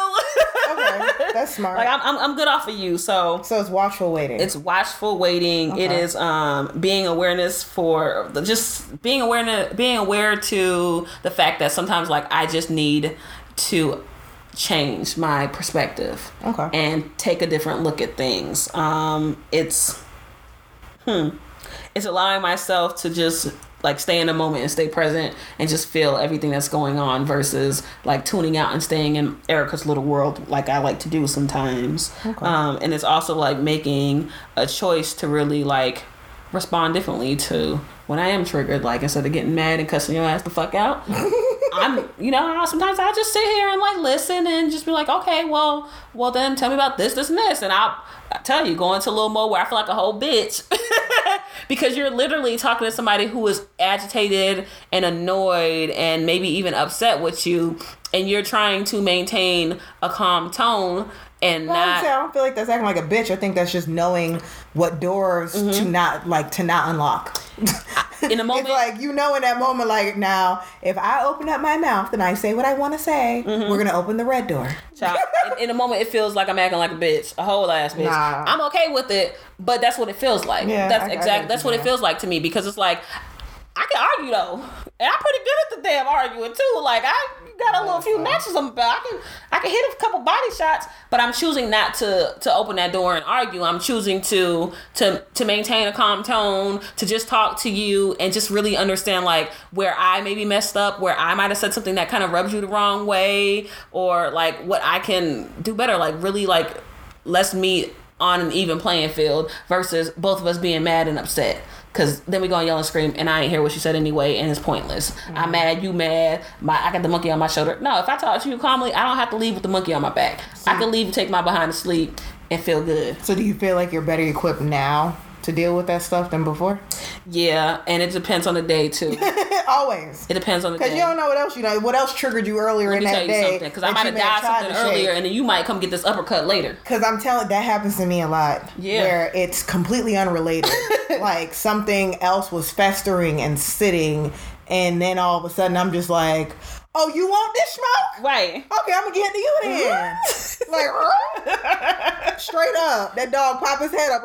Okay. That's smart. like I'm, I'm, I'm good off of you. So so it's watchful waiting. it's watchful waiting. It Okay. is um being awareness for the, just being aware being aware to the fact that sometimes like I just need to change my perspective Okay. and take a different look at things. Um it's hmm it's allowing myself to just like stay in the moment and stay present and just feel everything that's going on versus like tuning out and staying in Erica's little world like I like to do sometimes. Um, and it's also like making a choice to really like respond differently to when I am triggered. Like instead of getting mad and cussing your ass the fuck out, I'm you know sometimes I'll just sit here and like listen and just be like, okay, well, well then tell me about this, this, and this, and I'll. I tell you, going to a little more where I feel like a whole bitch. because you're literally talking to somebody who is agitated and annoyed and maybe even upset with you, and you're trying to maintain a calm tone and I don't, say, I don't feel like that's acting like a bitch. I think that's just knowing what doors Mm-hmm. to not like to not unlock. In a moment, It's like you know in that moment, like now, if I open up my mouth and I say what I want to say, Mm-hmm. we're gonna open the red door. Child, in, in a moment, it feels like I'm acting like a bitch, a whole ass bitch. Nah. I'm okay with it, but that's what it feels like. Yeah, that's I- exactly that's what it feels like to me because it's like I can argue though, and I'm pretty good at the damn arguing too. Like I got a little few matches on my belt. I can I can hit body shots, but I'm choosing not to to open that door and argue. I'm choosing to to to maintain a calm tone, to just talk to you and just really understand like where I maybe messed up, where I might have said something that kind of rubs you the wrong way, or like what I can do better. Like really like let's meet on an even playing field versus both of us being mad and upset. Cause then we go and yell and scream, and I ain't hear what you said anyway, and it's pointless. I'm mm-hmm. mad, you mad. My I got the monkey on my shoulder. No, if I talk to you calmly, I don't have to leave with the monkey on my back. I can leave and take my behind to sleep and feel good. So do you feel like you're better equipped now to deal with that stuff than before? Yeah, and it depends on the day too. Always. It depends on the Because you don't know what else you know. What else triggered you earlier Let in that day? something, because I might have died something shake? earlier, and then you might come get this uppercut later. Cause I'm telling that happens to me a lot. Yeah. Where it's completely unrelated. like something else was festering and sitting, and then all of a sudden I'm just like, "Oh, you want this smoke? Right. Okay, I'm gonna get to you then." like, "Huh?" straight up, that dog pop his head up.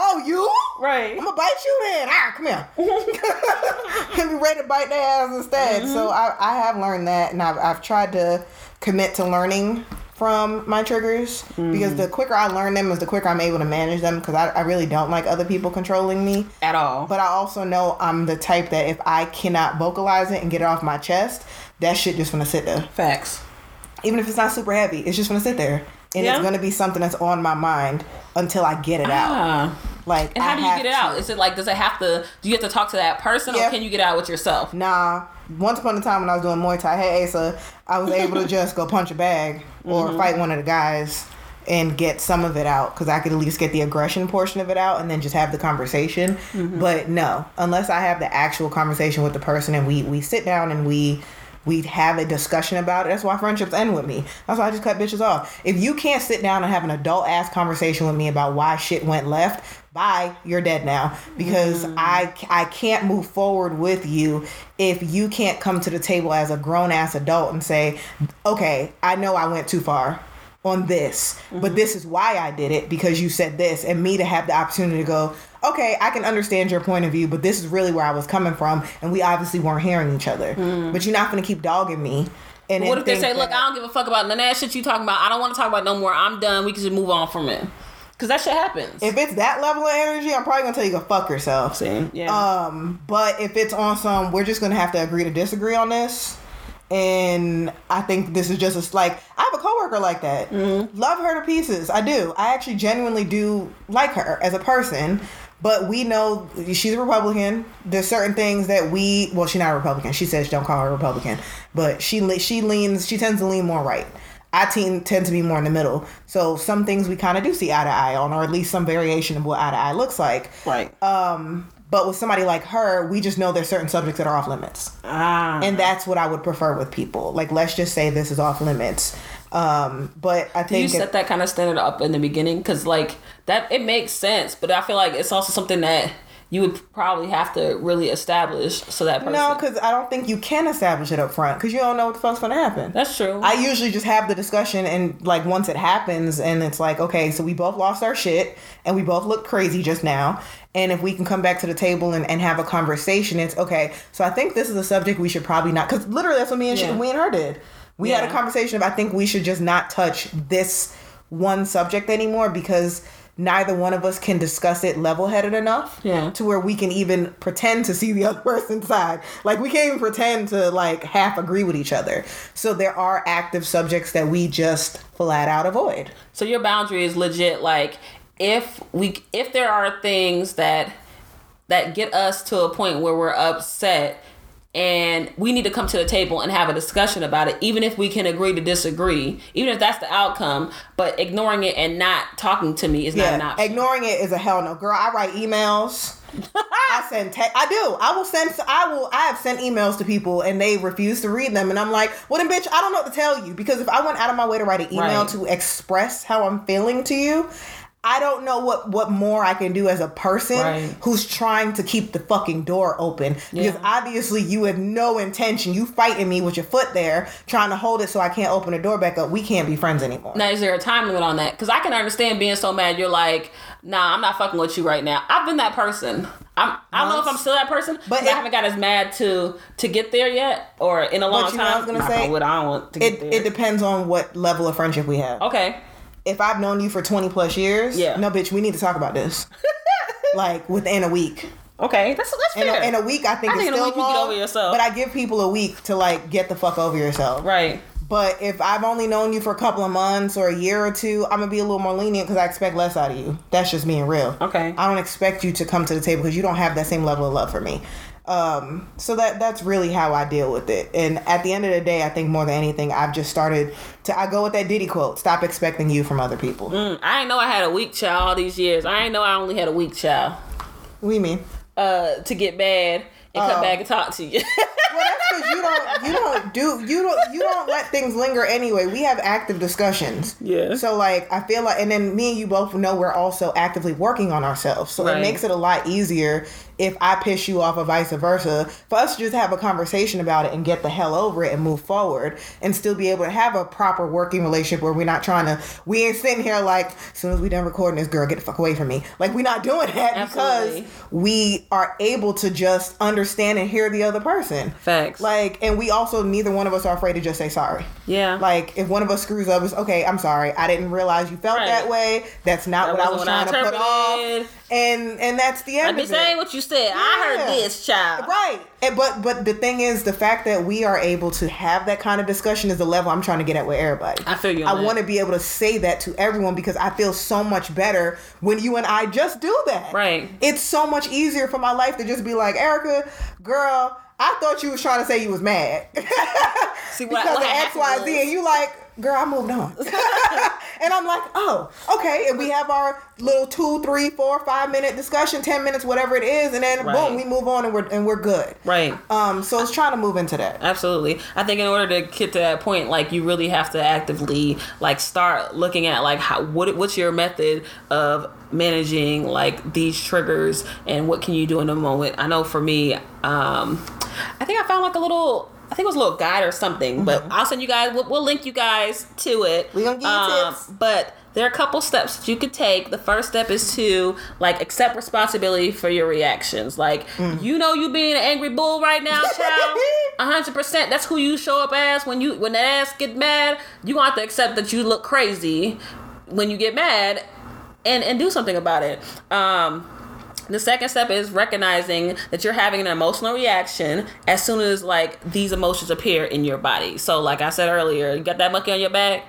Oh, you? Right. I'm gonna bite you then. Ah, come here. and be ready to bite their ass instead. So I, I have learned that, and I've, I've tried to commit to learning from my triggers because the quicker I learn them is the quicker I'm able to manage them because I, I really don't like other people controlling me. At all. But I also know I'm the type that if I cannot vocalize it and get it off my chest, that shit just gonna sit there. Facts. Even if it's not super heavy, it's just gonna sit there. And Yeah. it's gonna be something that's on my mind until I get it out. Ah. Like, And how I do you get it to. out? Is it like does it have to? Do you have to talk to that person, Yeah. or can you get out with yourself? Nah. Once upon a time when I was doing Muay Thai, hey Asa, I was able to just go punch a bag or Mm-hmm. fight one of the guys and get some of it out because I could at least get the aggression portion of it out and then just have the conversation. Mm-hmm. But no, unless I have the actual conversation with the person and we we sit down and we we have a discussion about it. That's why friendships end with me. That's why I just cut bitches off. If you can't sit down and have an adult ass conversation with me about why shit went left, bye, you're dead now. Because mm. I I can't move forward with you if you can't come to the table as a grown ass adult and say, okay, I know I went too far on this, but mm-hmm. this is why I did it because you said this, and me to have the opportunity to go, okay, I can understand your point of view, but this is really where I was coming from, and we obviously weren't hearing each other. But you're not gonna keep dogging me And what if they say, "Look, that- I don't give a fuck about none of that shit you talking about. I don't want to talk about no more. I'm done. We can just move on from it." Because that shit happens. If it's that level of energy, I'm probably gonna tell you to go fuck yourself. See, yeah. Um, but if it's on some, we're just gonna have to agree to disagree on this. And I think this is just a, like I have a coworker like that. Mm-hmm. Love her to pieces. I do. I actually genuinely do like her as a person. But we know she's a Republican. There's certain things that we well, she's not a Republican. She says don't call her a Republican, but she she leans she tends to lean more right. I tend tend to be more in the middle. So some things we kind of do see eye to eye on, or at least some variation of what eye to eye looks like. right. Um, but with somebody like her, we just know there's certain subjects that are off limits. ah. And that's what I would prefer with people. Like, let's just say this is off limits. Um, but I Do you think set that kind of standard up in the beginning? Because like that, it makes sense. But I feel like it's also something that you would probably have to really establish so that person. no, because I don't think you can establish it up front because you don't know what the fuck's gonna happen. that's true. I usually just have the discussion and like once it happens and it's like, okay, so we both lost our shit and we both look crazy just now. And if we can come back to the table and, and have a conversation, it's okay. So I think this is a subject we should probably not because literally that's what me and Yeah. she, we and her did. We had a conversation of I think we should just not touch this one subject anymore because neither one of us can discuss it level headed enough Yeah. to where we can even pretend to see the other person's side. Like we can't even pretend to like half agree with each other. So there are active subjects that we just flat out avoid. So your boundary is legit like if we if there are things that that get us to a point where we're upset and we need to come to the table and have a discussion about it even if we can agree to disagree even if that's the outcome but ignoring it and not talking to me is not an option ignoring it is a hell no. Girl, I write emails. I send te- I do. I will send I will I have sent emails to people and they refuse to read them and I'm like, "Well then bitch, I don't know what to tell you because if I went out of my way to write an email Right. to express how I'm feeling to you, I don't know what what more I can do as a person Right. who's trying to keep the fucking door open because obviously you have no intention. You fighting me with your foot there, trying to hold it so I can't open the door back up. We can't be friends anymore. now is there a time limit on that because i can understand being so mad you're like nah i'm not fucking with you right now i've been that person I'm, I don't know if I'm still that person, But but it- I haven't got as mad to to get there yet, or in a long you know what I time. was gonna Knock say? on wood, I don't want to get It, there. it depends on what level of friendship we have. okay, If I've known you for 20 plus years, Yeah. no, bitch, we need to talk about this. like within a week. okay, that's that's In fair. a, in a week, I think I it's think in a still week you long, over yourself. But I give people a week to like get the fuck over yourself. right. But if I've only known you for a couple of months or a year or two, I'm gonna be a little more lenient because I expect less out of you. That's just being real. Okay. I don't expect you to come to the table because you don't have that same level of love for me. Um, so that that's really how I deal with it. And at the end of the day, I think more than anything, I've just started to I go with that Diddy quote: "Stop expecting you from other people." Mm, I didn't know I had a weak child all these years. I didn't know I only had a weak child. What do you mean? Uh, to get bad and Oh. come back and talk to you. Well, that's because you don't you don't do you don't you don't let things linger anyway. We have active discussions. Yeah. So like I feel like, and then me and you both know we're also actively working on ourselves. So Right. it makes it a lot easier if I piss you off or vice versa for us to just have a conversation about it and get the hell over it and move forward and still be able to have a proper working relationship where we're not trying to we ain't sitting here like as soon as we done recording this girl get the fuck away from me like we're not doing that Absolutely. because we are able to just understand and hear the other person Facts. like, and we also neither one of us are afraid to just say sorry. yeah. Like, if one of us screws up, it's okay. I'm sorry. I didn't realize you felt Right. that way. That's not That what I was wasn't I trying to put off. And and that's the end be of saying what you said. I heard this, child. Right. And, but but the thing is, the fact that we are able to have that kind of discussion is the level I'm trying to get at with everybody. I feel you I want to be able to say that to everyone because I feel so much better when you and I just do that. Right. It's so much easier for my life to just be like, Erica, girl, I thought you was trying to say you was mad. See what, because what of X, Y, Z, and you like, girl, I moved on. and I'm like, oh, okay. And we have our little two, three, four, five minute discussion, ten minutes, whatever it is, and then Right. boom, we move on and we're and we're good. Right. Um, so it's trying to move into that. Absolutely. I think in order to get to that point, like you really have to actively like start looking at like how what what's your method of managing like these triggers and what can you do in a moment. I know for me, um, I think I found like a little. I think it was a little guide or something, but I'll send you guys. We'll, we'll link you guys to it. We gonna give you Um, tips. But there are a couple steps that you could take. The first step is to like accept responsibility for your reactions. Like Mm. you know you being an angry bull right now, child. hundred percent. That's who you show up as when you when that ass get mad. You want to accept that you look crazy when you get mad, and and do something about it. Um, the second step is recognizing that you're having an emotional reaction as soon as like these emotions appear in your body. So like I said earlier, you got that monkey on your back.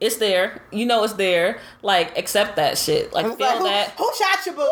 It's there. You know it's there. Like accept that shit. Like feel like, who, that. who shot you, boo?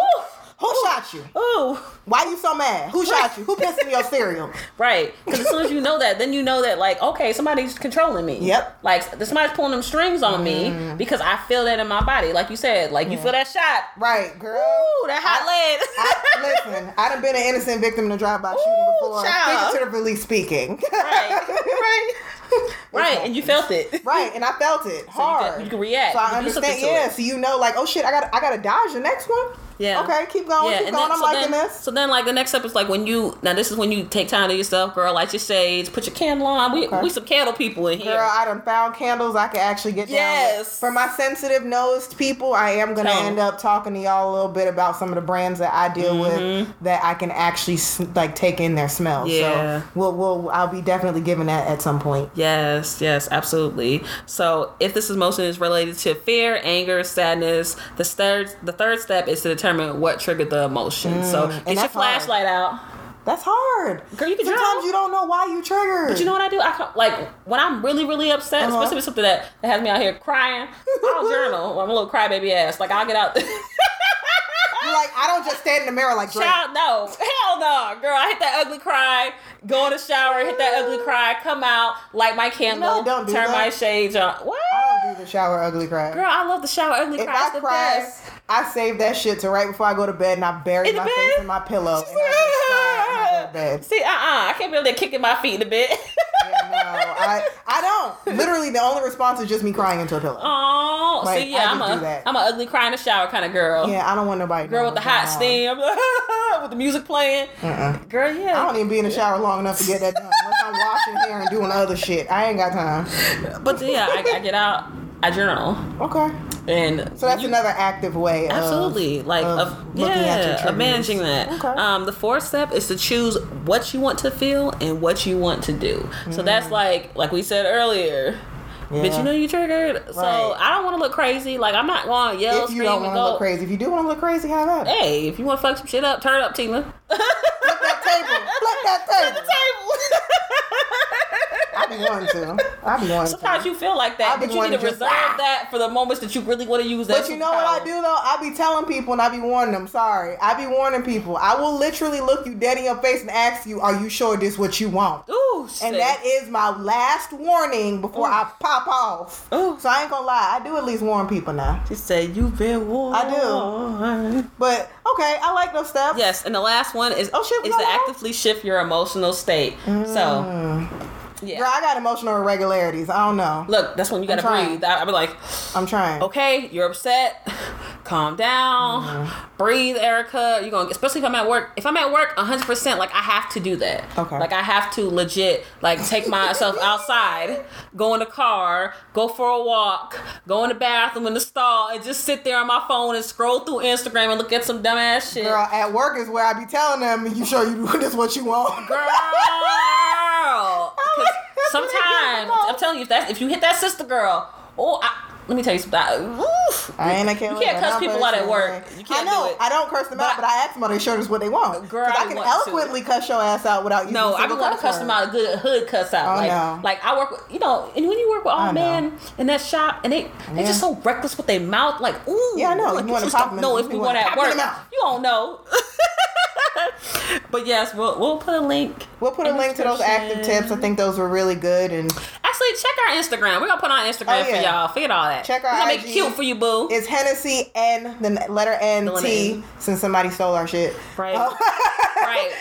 Who shot you? Ooh, Why you so mad? Who shot you? Who pissed in your cereal? right. Because as soon as you know that, then you know that like okay, somebody's controlling me. Yep. Mm. Like somebody's pulling them strings on me because I feel that in my body. Like you said, like you feel that shot. Right, girl. Ooh, that hot lead. I, listen, I done been an innocent victim in a drive-by shooting Ooh, before, child. figuratively speaking. Right. right. right, and you felt it. Right, and I felt it you hard. can- you can react. So I You can do something understand. Yeah, it. so you know, like, oh shit, I got, I got to dodge the next one. Yeah. Okay, keep going, keep and going. then- I'm so liking then, this. So then, like the next step is like when you now this is when you take time to yourself, girl. Light your shades, put your candle on. We Okay. we some candle people in here. Girl, I done found candles I can actually get down Yes. For my sensitive nosed people, I am gonna Tell end up talking to y'all a little bit about some of the brands that I deal with that I can actually like take in their smell. Mm-hmm. Yeah. So we'll, we'll I'll be definitely giving that at some point. Yes, yes, absolutely. So if this emotion is related to fear, anger, sadness, the third the third step is to determine what triggered the emotion. so get your Mm, that's hard. flashlight out. That's hard. Girl, you can Sometimes you don't know why you triggered. But you know what I do? I like when I'm really, really upset, Uh-huh. especially with something that, that has me out here crying. I'll journal. I'm a little crybaby ass. Like I'll get out. Like, I don't just stand in the mirror like Drake. Child, no, hell no, girl. I hit that ugly cry. Go in the shower, hit that ugly cry. Come out, light my candle, don't do turn that. my shades on. What? I don't do the shower ugly cry. Girl, I love the shower ugly if cry. It's I the cry, best. I save that shit to right before I go to bed and I bury In my face in my pillow and I just cry and I go to bed. See, uh, uh I can't be able to kicking my feet in the bed. Yeah, no, I I don't. Literally, the only response is just me crying into a pillow. Oh, Like, see, yeah, I'm a. I'm a ugly cry in the shower kind of girl. Yeah, I don't want nobody. Girl with the hot steam, with the music playing. Girl, yeah. I don't even be in the shower long enough to get that done. Unless I'm washing hair and doing other shit. I ain't got time. But yeah, I, I get out, I journal, Okay. And So that's you- another active way. of- Absolutely, like of of, looking at your yeah, of managing that. Okay. Um, the fourth step is to choose what you want to feel and what you want to do. So that's like, like we said earlier. But Mm. You know you triggered, so I don't want to look crazy. Like I'm not going to yell, if you don't want to look crazy, if you do want to look crazy, have at it. Hey, if you want to fuck some shit up, turn it up, Tina. Flip that table. Flip that table. I be wanting to. I be wanting to. Sometimes to. you feel like that, but you need to just- reserve that for the moments that you really want to use that. But you know what I do though? I be telling people and I be warning them. Sorry, I be warning people. I will literally look you dead in your face and ask you, "Are you sure this what you want?" Ooh, And that is my last warning before I pop off. Ooh. So I ain't gonna lie, I do at least warn people now. She said you've been warned. I do. But okay, I like those steps. Yes, and the last one is Oh, shit, is to actively shift your emotional state. So, mm. Yeah. Girl, I got emotional irregularities. I don't know. Look, that's when you gotta breathe. I, I'll be like, I'm trying. okay, you're upset. Calm down. Mm-hmm. Breathe, Erica. You're gonna, especially if I'm at work. If I'm at work, 100, percent like I have to do that. Okay. Like I have to legit, like take myself outside, go in the car, go for a walk, go in the bathroom in the stall, and just sit there on my phone and scroll through Instagram and look at some dumbass shit. Girl, at work is where I be telling them, "You sure you do this what you want?" girl. sometimes I'm telling you, if that if you hit that sister girl, oh, I, let me tell you something. Oof. I ain't a You can't but cuss I'm people out at work. You can't I know. do it. I don't curse them But out, but I ask them, "Are they sure this what they want?" Girl, 'Cause I I can want to. eloquently cuss your ass out without using No, a I single be want to cuss them out, a good hood cuss out. Oh, like, no. like I work with, you know, and when you work with all know. men in that shop, and they they just so reckless with their mouth, like, ooh, Yeah, I know. Like, You wanna pop them know if you we wanna want at pop them in work. You don't know. but yes, we'll we'll put a link. We'll put a link to those active tips. I think those were really good. And Actually, check our Instagram. We're gonna put on Instagram Oh, for y'all. Forget all that. Check our We're gonna make IG. it cute for you, boo. it's Hennessy and the letter N The T N. since somebody stole our shit. Right. Oh. right.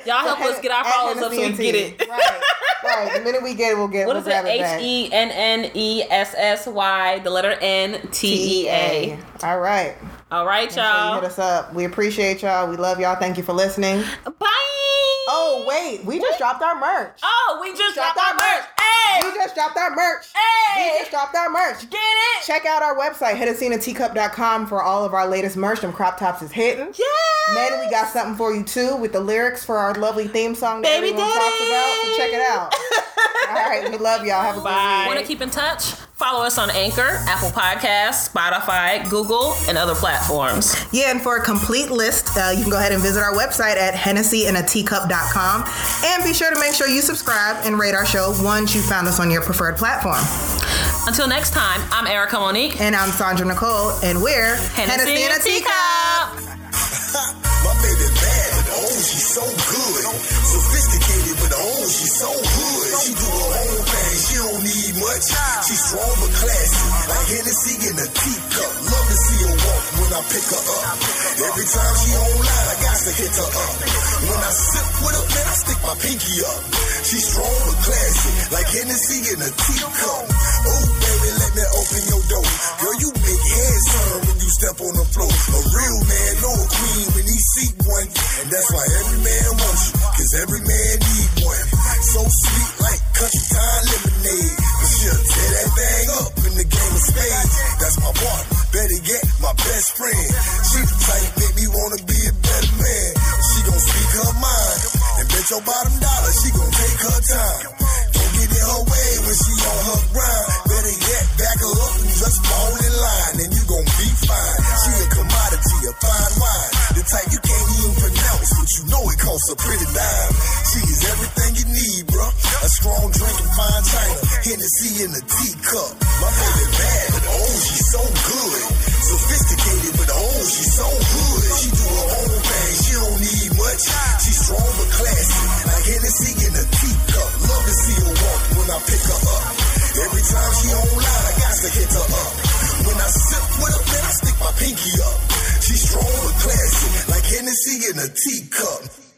Y'all help us get our followers up so we can get it. Right. Right. The minute we get it, we'll get What we'll is it. H E N N E S S Y, the letter N T E A. All right. All right, So you y'all. hit us up. We appreciate y'all. We love y'all. Thank you for listening. Bye. Oh wait, we just dropped our merch. Oh, we just dropped our merch. Hey, Hey! We just dropped our merch. Hey! We just dropped our merch. Get it? Check out our website, hennessyinateacup.com for all of our latest merch. Them crop tops is hitting. Yeah. Men, we got something for you too with the lyrics for our lovely theme song that Baby everyone talks about. So check it out. all right, we love y'all. Have a Bye. good Want to keep in touch? Follow us on Anchor, Apple Podcasts, Spotify, Google, and other platforms. Yeah, and for a complete list, uh, you can go ahead and visit our website at hennessyinateacup.com. And be sure to make sure you subscribe and rate our show once you found us on your preferred platform. Until next time, I'm Erica Monique. And I'm Sandra Nicole, and we're Hennessy in a teacup. My baby bad, but oh, she's so good. Sophisticated, but oh, she's so good. She do her own thing, she don't need much. She's strong but classy, like Hennessy in a teacup. Love to see her walk when I pick her up. Every time she online, I got to hit her up. When I sip with her, man, I stick my pinky up. She's strong but classy, like Hennessy in a teacup. Oh, baby, let me open your door. Girl, you big head, son, when you step on the floor. A real man queen when he see one. And that's why every man wants you, cause every man need one. So sweet like country time lemonade. But she'll tear that thing up in the game of spades. That's my partner, better get my best friend. She the type make me wanna be a better man. She gon' speak her mind. And bet your bottom dollar, she gon' take her time. Don't get in her way when she on her grind. Better yet, back her up and just fall in line. And you gon' be fine. A fine wine. The type you can't even pronounce, but you know it costs a pretty dime. She is everything you need, bruh. A strong drink and fine china. Hennessy in a teacup. My baby bad, but oh, she's so good. Sophisticated, but oh, she's so good. She do her own thing, she don't need much. She's strong but classy, like Hennessy in a teacup. Love to see her walk when I pick her up. Every time she online, I got to hit her up. I sip with her, man, I stick my pinky up. She's strong but classy, like Hennessy in a teacup.